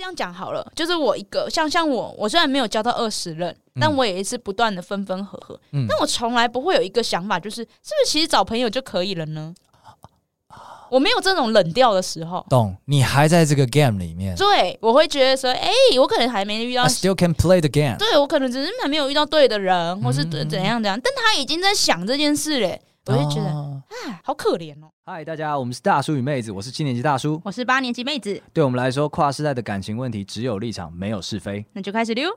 这样讲好了，就是我一个像像我，我虽然没有交到二十任，嗯、但我也是不断的分分合合。嗯，但我从来不会有一个想法，就是是不是其实找朋友就可以了呢？我没有这种冷掉的时候。懂？你还在这个 game 里面？对，我会觉得说，哎、欸，我可能还没遇到。I still can play the game。对，我可能只是还没有遇到对的人，或是怎怎样怎样，但他已经在想这件事嘞。我就觉得，啊，好可怜哦。嗨，大家，我们是大叔与妹子，我是七年级大叔，我是八年级妹子。对我们来说，跨世代的感情问题只有立场，没有是非。那就开始溜。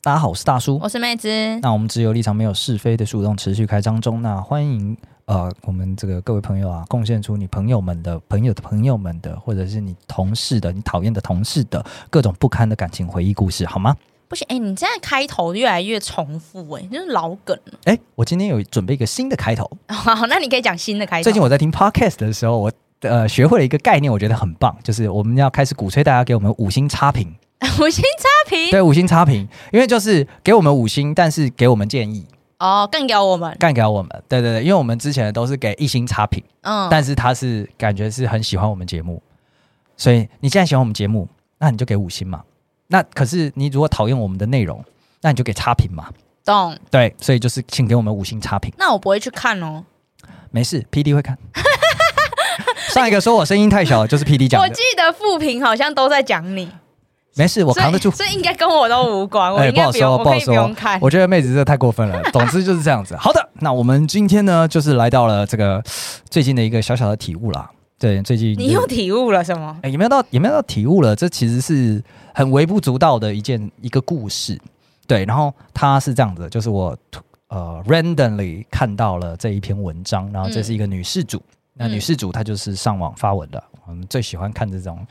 大家好，我是大叔，我是妹子。那我们只有立场，没有是非的树洞持续开张中。那欢迎呃，我们这个各位朋友啊，贡献出你朋友们的朋友的朋友们的，或者是你同事的、你讨厌的同事的各种不堪的感情回忆故事，好吗？不行，哎、欸，你现在开头越来越重复、欸，哎，就是老梗了。哎、欸，我今天有准备一个新的开头。好，那你可以讲新的开头。最近我在听 podcast 的时候，我呃学会了一个概念，我觉得很棒，就是我们要开始鼓吹大家给我们五星差评。五星差评，对，五星差评，因为就是给我们五星，但是给我们建议哦，干掉我们，干掉我们，对对对，因为我们之前都是给一星差评，嗯，但是他是感觉是很喜欢我们节目，所以你既然喜欢我们节目，那你就给五星嘛。那可是你如果讨厌我们的内容，那你就给差评嘛。懂？对，所以就是请给我们五星差评。那我不会去看哦，没事，PD 会看。上一个说我声音太小，就是 PD 讲。我记得负评好像都在讲你。没事，我扛得住。这应该跟我都无关。我应该不，不用，不好说，不好说。我觉得妹子真的太过分了。总之就是这样子。好的，那我们今天呢，就是来到了这个最近的一个小小的体悟啦。对，最近你又体悟了什么？哎，有没有到？有没有到体悟了？这其实是很微不足道的一件一个故事。对，然后它是这样子，就是我呃 randomly 看到了这一篇文章，然后这是一个女事主。嗯、那女事主她就是上网发文的。我们最喜欢看这种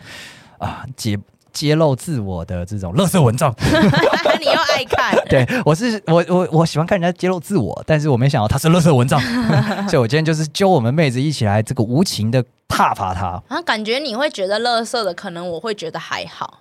啊解。揭露自我的这种垃圾文章，你又爱看？对，我是我我我喜欢看人家揭露自我，但是我没想到他是垃圾文章，所以我今天就是揪我们妹子一起来这个无情的挞伐他。啊，感觉你会觉得垃圾的，可能我会觉得还好，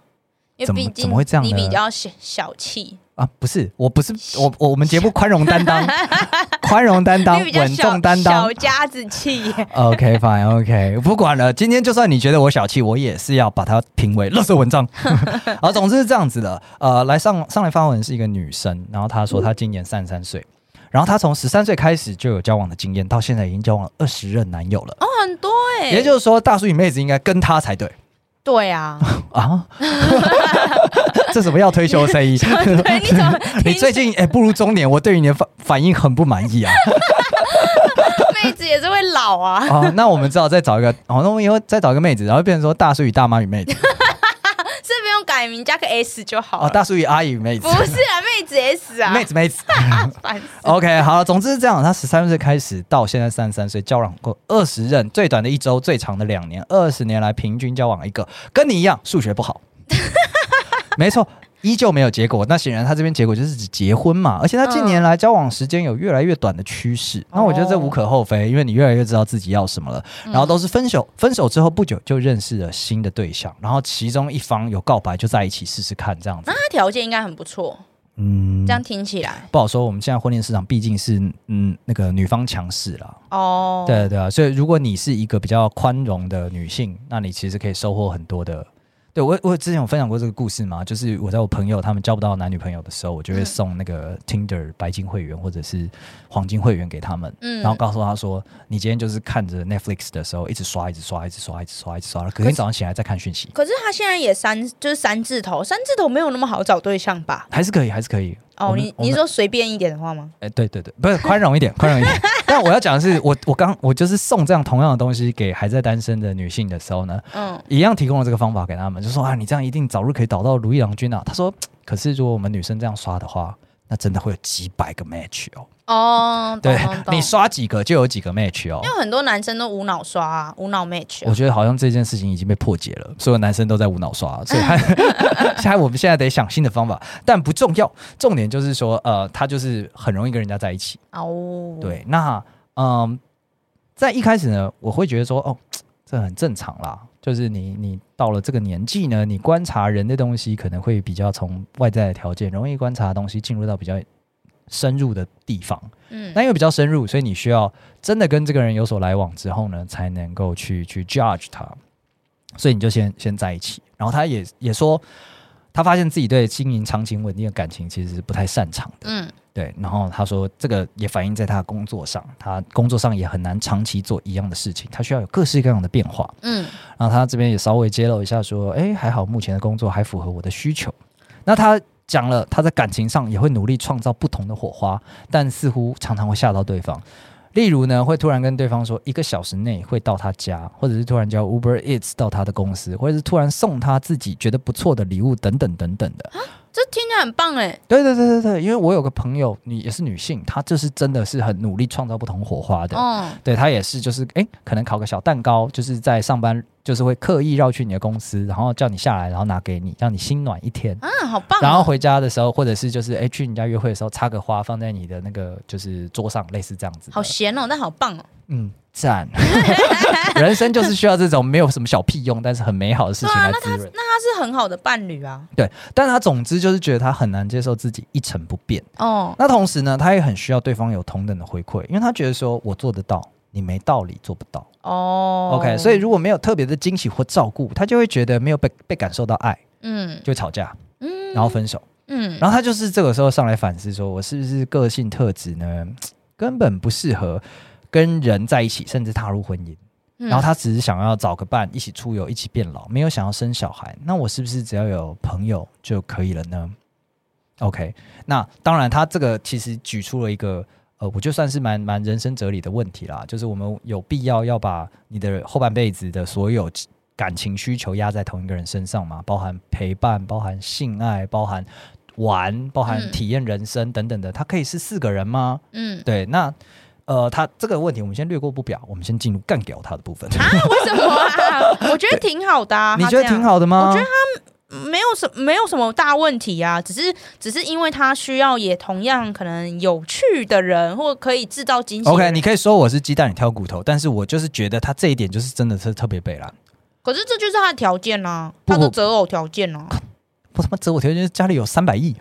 因为毕竟怎么会这样？你比较小小气。啊，不是，我不是我我我们节目宽容担当，宽容担当，稳重担当，小家子气。OK fine OK，不管了，今天就算你觉得我小气，我也是要把它评为垃圾文章。好，总之是这样子的。呃，来上上来发文是一个女生，然后她说她今年三十三岁，然后她从十三岁开始就有交往的经验，到现在已经交往了二十任男友了。哦，很多哎、欸，也就是说，大叔与妹子应该跟她才对。对啊，啊，这什么要退休的声音？对，你怎么？你最近哎、欸、步入中年，我对于你的反反应很不满意啊。妹子也是会老啊。哦，那我们只好再找一个，哦，那我们以后再找一个妹子，然后变成说大叔与大妈与妹子。改名加个 S 就好了。哦，大叔与阿姨妹子。不是啊，妹子 S 啊。妹子妹子。OK，好了，总之是这样。他十三岁开始到现在三十三岁，交往过二十任，最短的一周，最长的两年，二十年来平均交往一个，跟你一样数学不好。没错。依旧没有结果，那显然他这边结果就是指结婚嘛，而且他近年来交往时间有越来越短的趋势。那、嗯、我觉得这无可厚非，因为你越来越知道自己要什么了。然后都是分手，分手之后不久就认识了新的对象，然后其中一方有告白就在一起试试看这样子。那他条件应该很不错，嗯，这样听起来不好说。我们现在婚恋市场毕竟是嗯那个女方强势了哦，对对啊，所以如果你是一个比较宽容的女性，那你其实可以收获很多的。对，我我之前有分享过这个故事嘛，就是我在我朋友他们交不到男女朋友的时候，我就会送那个 Tinder 白金会员或者是黄金会员给他们，嗯，然后告诉他说，你今天就是看着 Netflix 的时候，一直刷，一直刷，一直刷，一直刷，一直刷，隔天早上起来再看讯息。可是他现在也三，就是三字头，三字头没有那么好找对象吧？还是可以，还是可以。哦，你你说随便一点的话吗？哎，对对对，不是宽容一点，宽容一点。但我要讲的是，我我刚我就是送这样同样的东西给还在单身的女性的时候呢，嗯，一样提供了这个方法给他们，就说啊，你这样一定早日可以找到如意郎君啊。他说，可是如果我们女生这样刷的话，那真的会有几百个 match 哦。哦，对，你刷几个就有几个 match 哦。因为很多男生都无脑刷啊，无脑 match。我觉得好像这件事情已经被破解了，所有男生都在无脑刷，所以他 现在我们现在得想新的方法，但不重要，重点就是说，呃，他就是很容易跟人家在一起。哦，对，那嗯，在一开始呢，我会觉得说，哦，这很正常啦，就是你你到了这个年纪呢，你观察人的东西可能会比较从外在的条件，容易观察的东西进入到比较。深入的地方。嗯，那因为比较深入，所以你需要真的跟这个人有所来往之后呢，才能够去去 judge 他。所以你就先先在一起，然后他也也说，他发现自己对经营长情稳定的感情其实是不太擅长的。嗯，对。然后他说，这个也反映在他的工作上，他工作上也很难长期做一样的事情，他需要有各式各样的变化。嗯，然后他这边也稍微揭露一下，说，哎，还好目前的工作还符合我的需求。那他讲了，他在感情上也会努力创造不同的火花，但似乎常常会吓到对方。例如呢，会突然跟对方说一个小时内会到他家，或者是突然叫 Uber Eats 到他的公司，或者是突然送他自己觉得不错的礼物等等等等的。这听起来很棒哎！对对对对对，因为我有个朋友，你也是女性，她就是真的是很努力创造不同火花的。嗯，对她也是，就是哎，可能烤个小蛋糕，就是在上班，就是会刻意绕去你的公司，然后叫你下来，然后拿给你，让你心暖一天。啊，好棒！然后回家的时候，或者是就是哎去你家约会的时候，插个花放在你的那个就是桌上，类似这样子。好闲哦，那好棒哦。嗯。赞，人生就是需要这种没有什么小屁用，但是很美好的事情来滋润。那他那他是很好的伴侣啊。对，但他总之就是觉得他很难接受自己一成不变。哦，那同时呢，他也很需要对方有同等的回馈，因为他觉得说我做得到，你没道理做不到。哦，OK，所以如果没有特别的惊喜或照顾，他就会觉得没有被被感受到爱，嗯，就会吵架，嗯，然后分手，嗯，然后他就是这个时候上来反思说，我是不是个性特质呢，根本不适合。跟人在一起，甚至踏入婚姻，嗯、然后他只是想要找个伴，一起出游，一起变老，没有想要生小孩。那我是不是只要有朋友就可以了呢？OK，那当然，他这个其实举出了一个呃，我就算是蛮蛮人生哲理的问题啦，就是我们有必要要把你的后半辈子的所有感情需求压在同一个人身上吗？包含陪伴，包含性爱，包含玩，包含体验人生等等的，他可以是四个人吗？嗯，对，那。呃，他这个问题我们先略过不表，我们先进入干掉他的部分。啊？为什么啊？我觉得挺好的啊。你觉得挺好的吗？我觉得他没有什没有什么大问题啊，只是只是因为他需要也同样可能有趣的人，或可以制造惊喜。OK，你可以说我是鸡蛋里挑骨头，但是我就是觉得他这一点就是真的是特别北烂。可是这就是他的条件啊，他的择偶条件啊。我他妈择偶条件是家里有三百亿。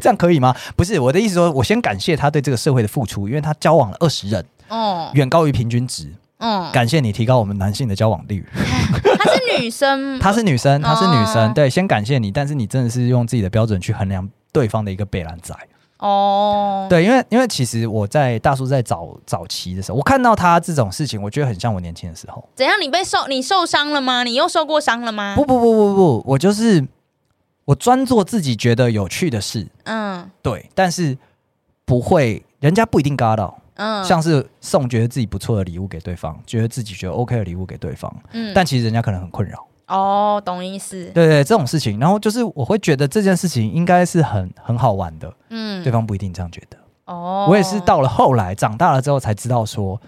这样可以吗？不是我的意思说，我先感谢他对这个社会的付出，因为他交往了二十人，哦，远高于平均值。嗯，感谢你提高我们男性的交往率。她 是女生，她是女生，她是女生。对，先感谢你，但是你真的是用自己的标准去衡量对方的一个北兰仔。哦，对，因为因为其实我在大叔在早早期的时候，我看到他这种事情，我觉得很像我年轻的时候。怎样？你被受你受伤了吗？你又受过伤了吗？不不不不不，我就是。我专做自己觉得有趣的事，嗯，对，但是不会，人家不一定嘎到，嗯，像是送觉得自己不错的礼物给对方，觉得自己觉得 OK 的礼物给对方，嗯，但其实人家可能很困扰，哦，懂意思，对，对对，这种事情，然后就是我会觉得这件事情应该是很很好玩的，嗯，对方不一定这样觉得，哦，我也是到了后来长大了之后才知道说，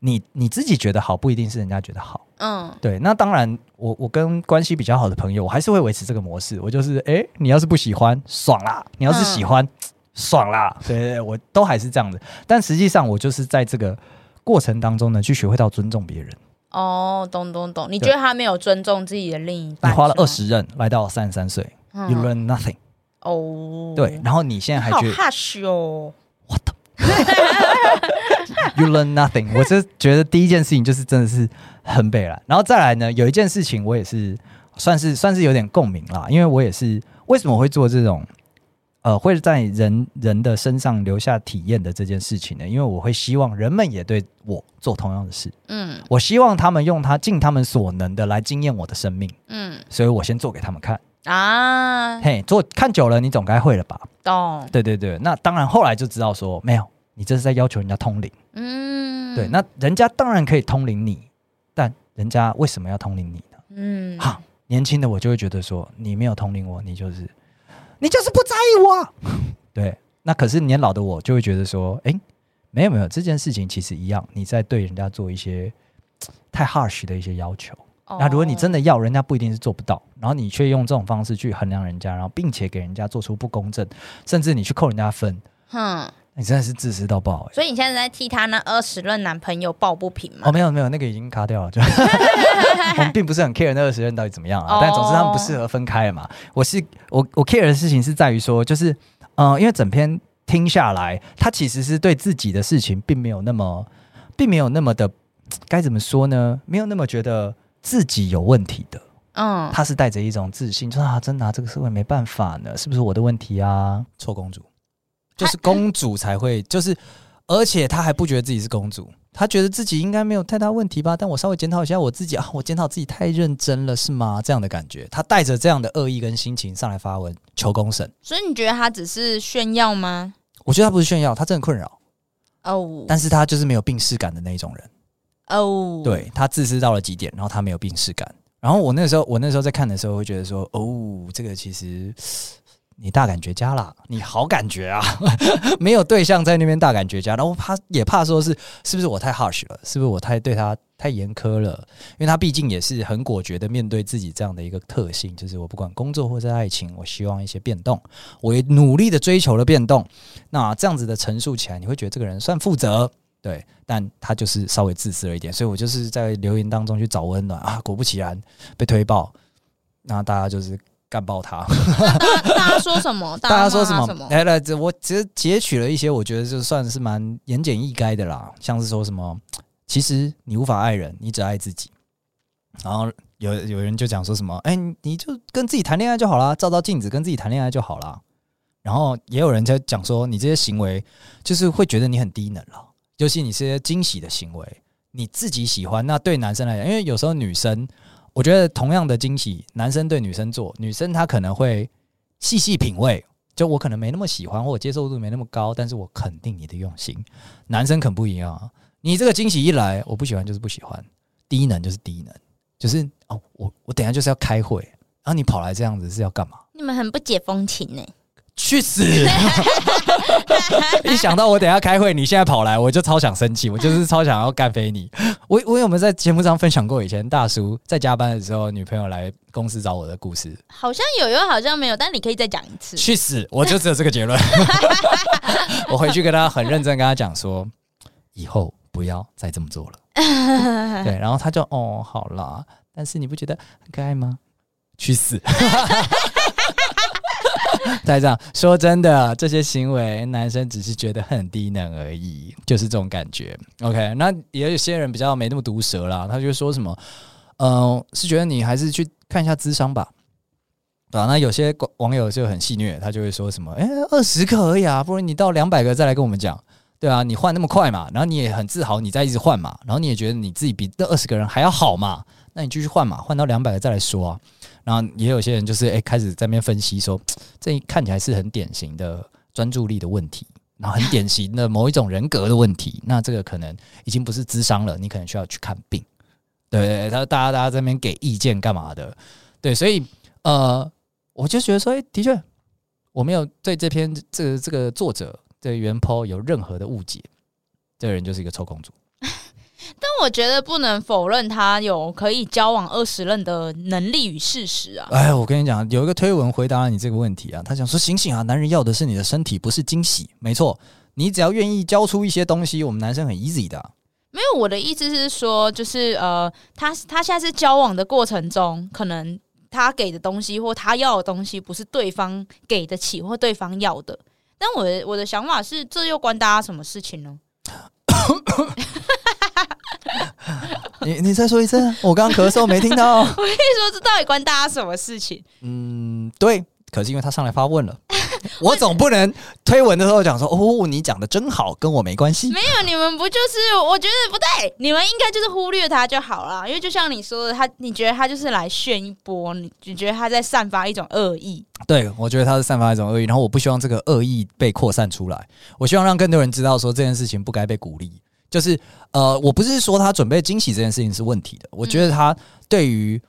你你自己觉得好，不一定是人家觉得好。嗯，对，那当然我，我我跟关系比较好的朋友，我还是会维持这个模式。我就是，哎，你要是不喜欢，爽啦；你要是喜欢，嗯、爽啦。对，对，对，我都还是这样子。但实际上，我就是在这个过程当中呢，去学会到尊重别人。哦，懂懂懂。你觉得他没有尊重自己的另一半？你花了二十任来到三十三岁，嗯，you learn nothing。哦，对，然后你现在还觉得好 hush 哦，我的。You learn nothing。我就觉得第一件事情就是真的是很北烂，然后再来呢，有一件事情我也是算是算是有点共鸣啦，因为我也是为什么会做这种呃会在人人的身上留下体验的这件事情呢？因为我会希望人们也对我做同样的事，嗯，我希望他们用他尽他们所能的来惊艳我的生命，嗯，所以我先做给他们看。啊，嘿，做看久了你总该会了吧？懂，对对对，那当然后来就知道说没有。你这是在要求人家通灵，嗯，对，那人家当然可以通灵你，但人家为什么要通灵你呢？嗯，哈，年轻的我就会觉得说，你没有通灵我，你就是你就是不在意我，对，那可是年老的我就会觉得说，哎，没有没有，这件事情其实一样，你在对人家做一些太 harsh 的一些要求，哦，那如果你真的要，人家不一定是做不到，然后你却用这种方式去衡量人家，然后并且给人家做出不公正，甚至你去扣人家分，哼。你真的是自私到爆哎！所以你现在在替她那二十任男朋友抱不平吗？哦，没有没有，那个已经卡掉了。就 我们并不是很 care 那二十任到底怎么样啊，但总之他们不适合分开了嘛。我是我我 care 的事情是在于说，就是嗯、呃，因为整篇听下来，他其实是对自己的事情并没有那么，并没有那么的该怎么说呢？没有那么觉得自己有问题的。嗯，他是带着一种自信，说啊，真拿、啊、这个社会没办法呢，是不是我的问题啊？臭公主，就是公主才会，就是，而且她还不觉得自己是公主。她觉得自己应该没有太大问题吧，但我稍微检讨一下我自己啊，我检讨自己太认真了是吗？这样的感觉，她带着这样的恶意跟心情上来发文求公审。所以你觉得她只是炫耀吗？我觉得她不是炫耀，她真的困扰哦。但是她就是没有病逝感的那一种人哦。对，她自私到了极点，然后她没有病逝感。然后我那时候，我那时候在看的时候，会觉得说，哦，这个其实。你大感觉家啦，你好感觉啊，没有对象在那边大感觉家，然后怕也怕说是是不是我太 harsh 了，是不是我太对他太严苛了？因为他毕竟也是很果决的面对自己这样的一个特性，就是我不管工作或者爱情，我希望一些变动，我也努力的追求了变动。那这样子的陈述起来，你会觉得这个人算负责，对，但他就是稍微自私了一点，所以我就是在留言当中去找温暖啊，果不其然被推爆，那大家就是。干爆他！大家说什么？大家说什么？来来，这我其实截取了一些，我觉得就算是蛮言简意赅的啦。像是说什么，其实你无法爱人，你只爱自己。然后有有人就讲说什么，哎，你就跟自己谈恋爱就好啦，照照镜子跟自己谈恋爱就好啦。然后也有人在讲说，你这些行为就是会觉得你很低能了，尤其你这些惊喜的行为，你自己喜欢，那对男生来讲，因为有时候女生。我觉得同样的惊喜，男生对女生做，女生她可能会细细品味。就我可能没那么喜欢，或者接受度没那么高，但是我肯定你的用心。男生可不一样啊，你这个惊喜一来，我不喜欢就是不喜欢，低能就是低能，就是哦，我我等下就是要开会，然后你跑来这样子是要干嘛？你们很不解风情呢。去死！一想到我等下开会，你现在跑来，我就超想生气，我就是超想要干飞你。我我有没有在节目上分享过以前大叔在加班的时候，女朋友来公司找我的故事？好像有，又好像没有，但你可以再讲一次。去死！我就只有这个结论。我回去跟他很认真跟他讲说，以后不要再这么做了。对，然后他就哦，好啦，但是你不觉得很可爱吗？去死！再这样说，真的，这些行为男生只是觉得很低能而已，就是这种感觉。OK，那也有些人比较没那么毒舌啦，他就说什么，嗯、是觉得你还是去看一下智商吧。啊，那有些网友就很戏谑，他就会说什么，哎、二十个而已啊，不如你到两百个再来跟我们讲，对啊，你换那么快嘛，然后你也很自豪，你在一直换嘛，然后你也觉得你自己比这二十个人还要好嘛，那你继续换嘛，换到两百个再来说啊。然后也有些人就是哎，开始在那边分析说，这看起来是很典型的专注力的问题，然后很典型的某一种人格的问题。那这个可能已经不是智商了，你可能需要去看病。对，他大家大家在那边给意见干嘛的？对，所以呃，我就觉得说，哎，的确，我没有对这篇这个这个作者对原 po 有任何的误解。这个人就是一个臭公主。但我觉得不能否认他有可以交往二十任的能力与事实啊！哎，我跟你讲，有一个推文回答了你这个问题啊，他想说：醒醒啊，男人要的是你的身体，不是惊喜。没错，你只要愿意交出一些东西，我们男生很 easy 的啊。没有，我的意思是说，就是呃，他他现在是交往的过程中，可能他给的东西或他要的东西，不是对方给得起或对方要的。但我的我的想法是，这又关大家什么事情呢？你你再说一次，我刚刚咳嗽没听到。我跟你说，这到底关大家什么事情？嗯，对。可是因为他上来发问了，我总不能推文的时候讲说：“哦，你讲的真好，跟我没关系。”没有，你们不就是？我觉得不对，你们应该就是忽略他就好了。因为就像你说的，他你觉得他就是来炫一波，你你觉得他在散发一种恶意？对，我觉得他是散发一种恶意，然后我不希望这个恶意被扩散出来。我希望让更多人知道说这件事情不该被鼓励。就是呃，我不是说他准备惊喜这件事情是问题的，我觉得他对于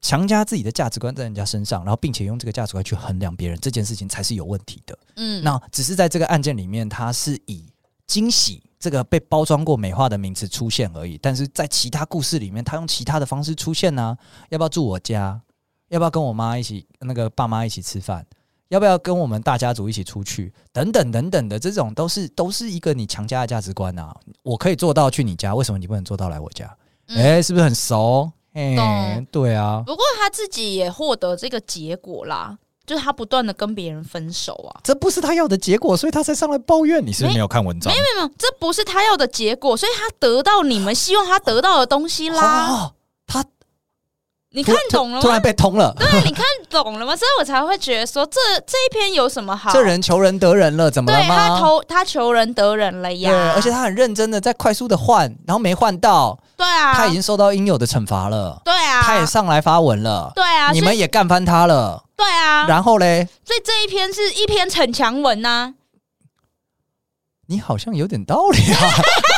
强加自己的价值观在人家身上，然后并且用这个价值观去衡量别人这件事情才是有问题的。嗯，那只是在这个案件里面，他是以惊喜这个被包装过美化的名词出现而已，但是在其他故事里面，他用其他的方式出现呢、啊？要不要住我家？要不要跟我妈一起那个爸妈一起吃饭？要不要跟我们大家族一起出去？等等等等的，这种都是都是一个你强加的价值观啊！我可以做到去你家，为什么你不能做到来我家？哎、嗯欸，是不是很熟？哎、欸，对啊。不过他自己也获得这个结果啦，就是他不断的跟别人分手啊，这不是他要的结果，所以他才上来抱怨。你是不是没有看文章？没有没有，这不是他要的结果，所以他得到你们希望他得到的东西啦。哦、他，你看懂了吗？突然被通了，对，你看懂了吗？所以我才会觉得说，这这一篇有什么好？这人求人得人了，怎么了吗？对，他偷他求人得人了呀，对，而且他很认真的在快速的换，然后没换到。对啊，他已经受到应有的惩罚了。对啊，他也上来发文了。对啊，你们也干翻他了。对啊，然后嘞，所以这一篇是一篇逞强文呐、啊。你好像有点道理啊。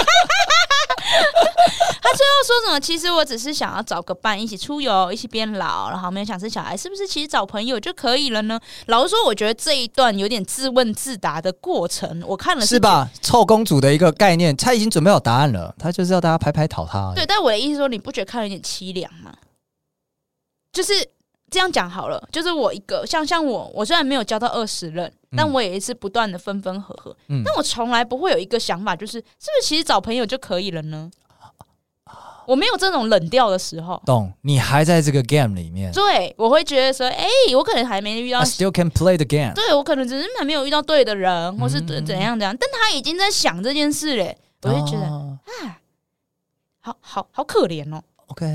他最后说什么？其实我只是想要找个伴，一起出游，一起变老，然后没有想生小孩，是不是？其实找朋友就可以了呢？老实说，我觉得这一段有点自问自答的过程，我看了是，是吧？臭公主的一个概念，他已经准备好答案了，他就是要大家拍拍讨他。对，但我的意思说，你不觉得看了有点凄凉吗？就是这样讲好了，就是我一个像像我，我虽然没有交到二十任，但我也是不断的分分合合，嗯，但我从来不会有一个想法，就是是不是其实找朋友就可以了呢？我没有这种冷掉的时候，懂？你还在这个 game 里面，对，我会觉得说，哎、欸，我可能还没遇到 I still can play the game，对，我可能只是还没有遇到对的人，或是怎怎样怎样，但他已经在想这件事嘞，我就觉得、哦、啊，好好好可怜哦。OK，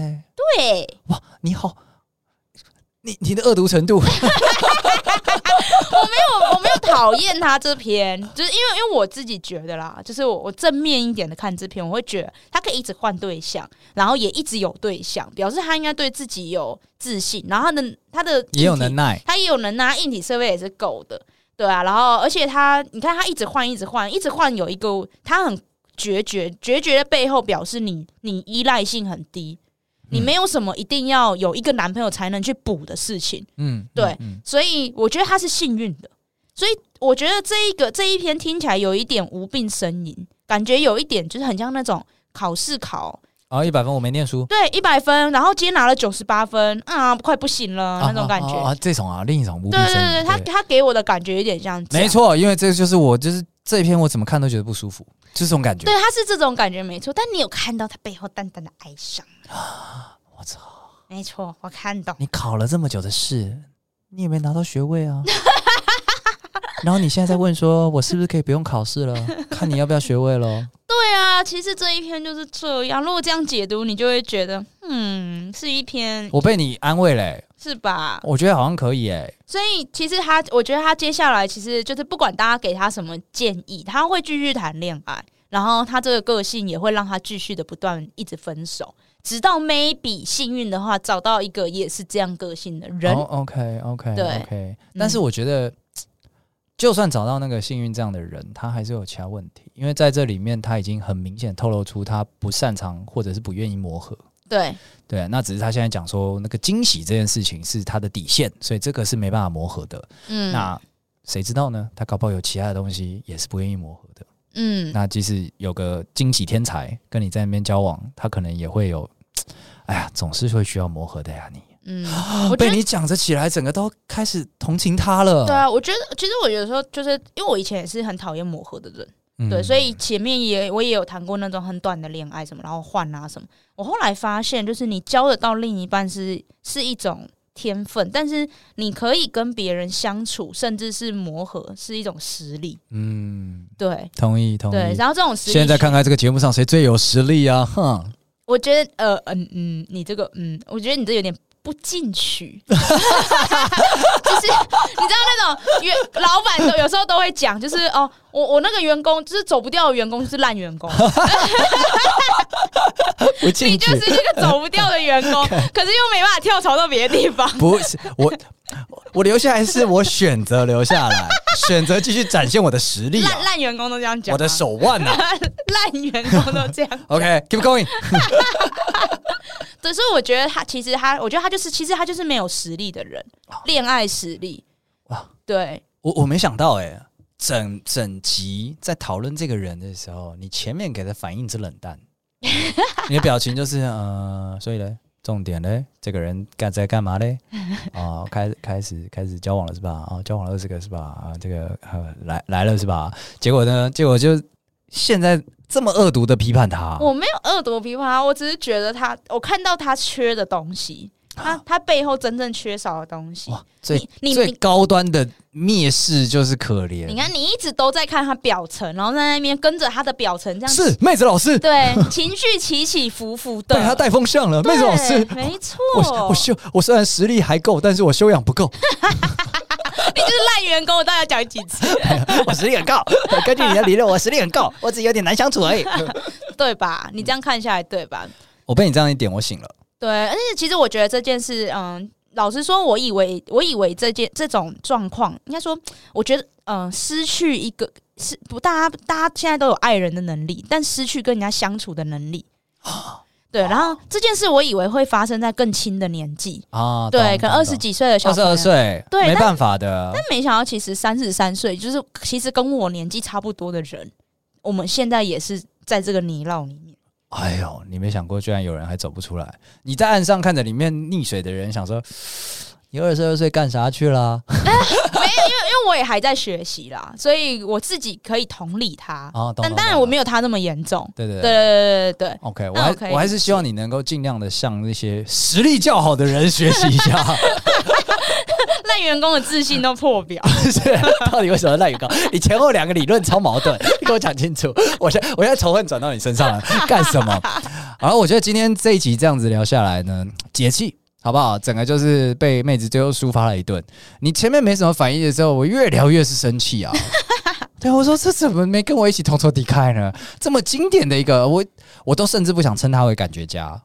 对，哇，你好。你你的恶毒程度，我 没有我没有讨厌他这篇，就是因为因为我自己觉得啦，就是我我正面一点的看这篇，我会觉得他可以一直换对象，然后也一直有对象，表示他应该对自己有自信，然后他的他的也有能耐，他也有能耐，硬体设备也是够的，对啊，然后而且他你看他一直换一直换一直换，有一个他很决绝决绝的背后表示你你依赖性很低。你没有什么一定要有一个男朋友才能去补的事情，嗯，对，所以我觉得他是幸运的，所以我觉得这一个这一篇听起来有一点无病呻吟，感觉有一点就是很像那种考试考。啊一百分我没念书，对一百分，然后今天拿了九十八分啊，快不行了、啊、那种感觉。啊，这种啊另一种无病呻吟，对对对，他他给我的感觉有点像，没错，因为这就是我就是这一篇我怎么看都觉得不舒服，就是、这种感觉，对，他是这种感觉没错，但你有看到他背后淡淡的哀伤 我操！没错，我看懂。你考了这么久的试，你也没拿到学位啊。然后你现在在问说，我是不是可以不用考试了？看你要不要学位喽？对啊，其实这一篇就是这样。如果这样解读，你就会觉得，嗯，是一篇。我被你安慰嘞、欸，是吧？我觉得好像可以哎、欸。所以其实他，我觉得他接下来其实就是不管大家给他什么建议，他会继续谈恋爱，然后他这个个性也会让他继续的不断一直分手。直到 maybe 幸运的话找到一个也是这样个性的人。Oh, OK OK 对 OK，但是我觉得，嗯、就算找到那个幸运这样的人，他还是有其他问题，因为在这里面他已经很明显透露出他不擅长或者是不愿意磨合。对对，那只是他现在讲说那个惊喜这件事情是他的底线，所以这个是没办法磨合的。嗯，那谁知道呢？他搞不好有其他的东西也是不愿意磨合的。嗯，那即使有个惊喜天才跟你在那边交往，他可能也会有。哎呀，总是会需要磨合的呀，你。嗯，被你讲着起来，整个都开始同情他了。对啊，我觉得其实我有时候就是因为我以前也是很讨厌磨合的人，嗯、对，所以前面也我也有谈过那种很短的恋爱什么，然后换啊什么。我后来发现，就是你交得到另一半是是一种天分，但是你可以跟别人相处，甚至是磨合，是一种实力。嗯，对，同意同意。对，然后这种实力，现在看看这个节目上谁最有实力啊？哼。我觉得呃嗯嗯，你这个嗯，我觉得你这有点不进取，就是你知道那种员老板都有时候都会讲，就是哦，我我那个员工就是走不掉的员工就是烂员工，你就是一个走不掉的员工，可是又没办法跳槽到别的地方，不是我。我留下来是我选择留下来，选择继续展现我的实力、啊。烂 烂员工都这样讲，我的手腕啊，烂员工都这样。OK，keep、okay, going。对，所以我觉得他其实他，我觉得他就是，其实他就是没有实力的人，恋爱实力。哇，对，我我没想到哎、欸，整整集在讨论这个人的时候，你前面给的反应之冷淡，你的表情就是呃，所以呢。重点嘞，这个人干在干嘛嘞？哦，开开始开始交往了是吧？哦，交往了这个是吧？啊，这个呃来来了是吧？结果呢？结果就现在这么恶毒的批判他。我没有恶毒批判他，我只是觉得他，我看到他缺的东西，他他背后真正缺少的东西。哇，最最高端的蔑视就是可怜。你看，你一直都在看他表层，然后在那边跟着他的表层这样。是妹子老师，对，情绪起起伏伏的。对，他带风向了，妹子老师，没错。我我修，我虽然实力还够，但是我修养不够。你就是烂员工，我大概讲几次？我实力很够，根据你的理论，我实力很高，我只有点难相处而已，对吧？你这样看下来，对吧？我被你这样一点，我醒了。对，而且其实我觉得这件事，嗯，老实说，我以为，我以为这件这种状况，应该说，我觉得，嗯，失去一个是不，大家大家现在都有爱人的能力，但失去跟人家相处的能力。对，然后这件事我以为会发生在更轻的年纪啊，对，可能二十几岁的小朋友，二十二岁，对，没办法的。但没想到，其实三十三岁，就是其实跟我年纪差不多的人，我们现在也是在这个泥淖里面。哎呦，你没想过，居然有人还走不出来？你在岸上看着里面溺水的人，想说。你二十二岁干啥去了？我也还在学习啦，所以我自己可以同理他。哦，但当然我没有他那么严重。对对对对对对对。OK，我还我还是希望你能够尽量的向那些实力较好的人学习一下。烂员工的自信都破表。是，到底为什么烂员工？你前后两个理论超矛盾，你给我讲清楚。我现我现在仇恨转到你身上了，干什么？然后我觉得今天这一集这样子聊下来呢，解气。好不好？整个就是被妹子最后抒发了一顿。你前面没什么反应的时候，我越聊越是生气啊！对，我说这怎么没跟我一起同仇敌忾呢？这么经典的一个，我我都甚至不想称他为感觉家。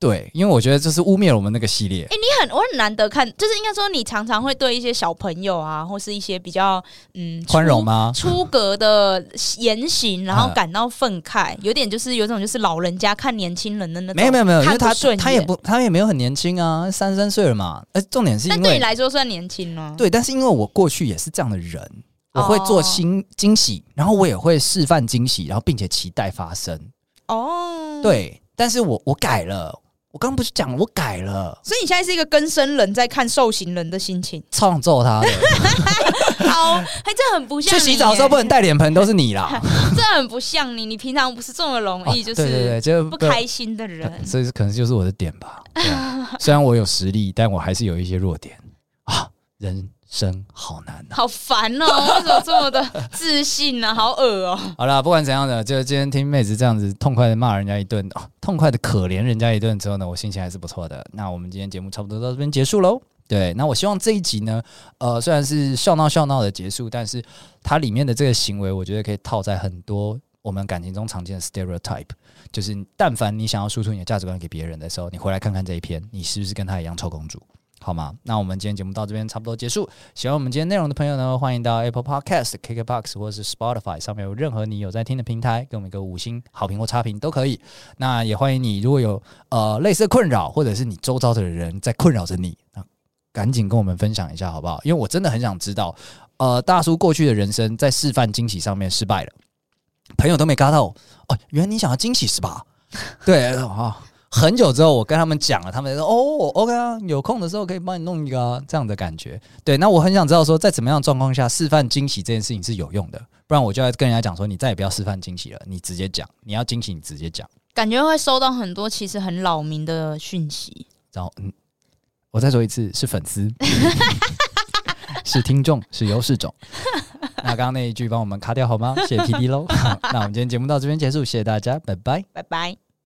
对，因为我觉得这是污蔑我们那个系列。哎、欸，你很我很难得看，就是应该说你常常会对一些小朋友啊，或是一些比较嗯宽容吗？出格的言行，然后感到愤慨，有点就是有种就是老人家看年轻人的那种。没有没有没有，因为他他也不他也没有很年轻啊，三十三岁了嘛。哎，重点是因为，但对你来说算年轻吗？对，但是因为我过去也是这样的人，我会做新惊喜，然后我也会示范惊喜，然后并且期待发生。哦，对，但是我我改了。我刚刚不是讲我改了，所以你现在是一个更生人在看受刑人的心情，超想揍他的。好，还，这很不像。去洗澡的时候不能带脸盆，都是你啦。这很不像你，你平常不是这么容易，就是对对对，就不开心的人。所以可能就是我的点吧。虽然我有实力，但我还是有一些弱点啊。人。生好难、啊，好烦哦！为什么这么的自信呢、啊？好恶哦！好了，不管怎样的，就今天听妹子这样子痛快的骂人家一顿、哦，痛快的可怜人家一顿之后呢，我心情还是不错的。那我们今天节目差不多到这边结束喽。对，那我希望这一集呢，呃，虽然是笑闹笑闹的结束，但是它里面的这个行为，我觉得可以套在很多我们感情中常见的 stereotype，就是但凡你想要输出你的价值观给别人的时候，你回来看看这一篇，你是不是跟他一样臭公主？好吗？那我们今天节目到这边差不多结束。喜欢我们今天内容的朋友呢，欢迎到 Apple Podcast、KKBox 或者是 Spotify 上面有任何你有在听的平台，给我们一个五星好评或差评都可以。那也欢迎你，如果有呃类似的困扰，或者是你周遭的人在困扰着你，那赶紧跟我们分享一下好不好？因为我真的很想知道，呃，大叔过去的人生在示范惊喜上面失败了，朋友都没嘎到哦，原来你想要惊喜是吧？对啊。哦很久之后，我跟他们讲了，他们说：“哦，OK 啊，有空的时候可以帮你弄一个啊，这样的感觉。”对，那我很想知道说，在怎么样状况下示范惊喜这件事情是有用的，不然我就要跟人家讲说：“你再也不要示范惊喜了，你直接讲，你要惊喜你直接讲。”感觉会收到很多其实很扰民的讯息。然后，嗯，我再说一次，是粉丝，是听众，是优势种。那刚刚那一句帮我们卡掉好吗？谢谢 PD 喽。那我们今天节目到这边结束，谢谢大家，拜拜，拜拜。